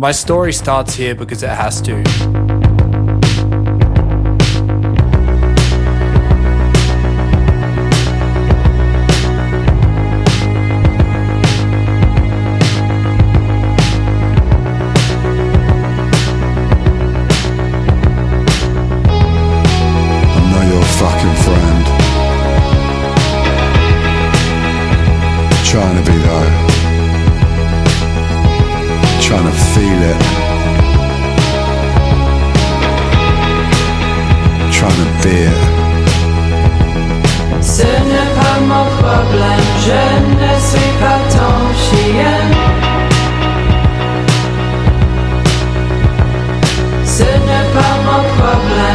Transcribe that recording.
My story starts here because it has to. Fucking friend. Trying to be though. gonna feel it. Trying to. Ce n'est pas mon problème, je ne suis pas ton chien. Ce n'est pas mon problème.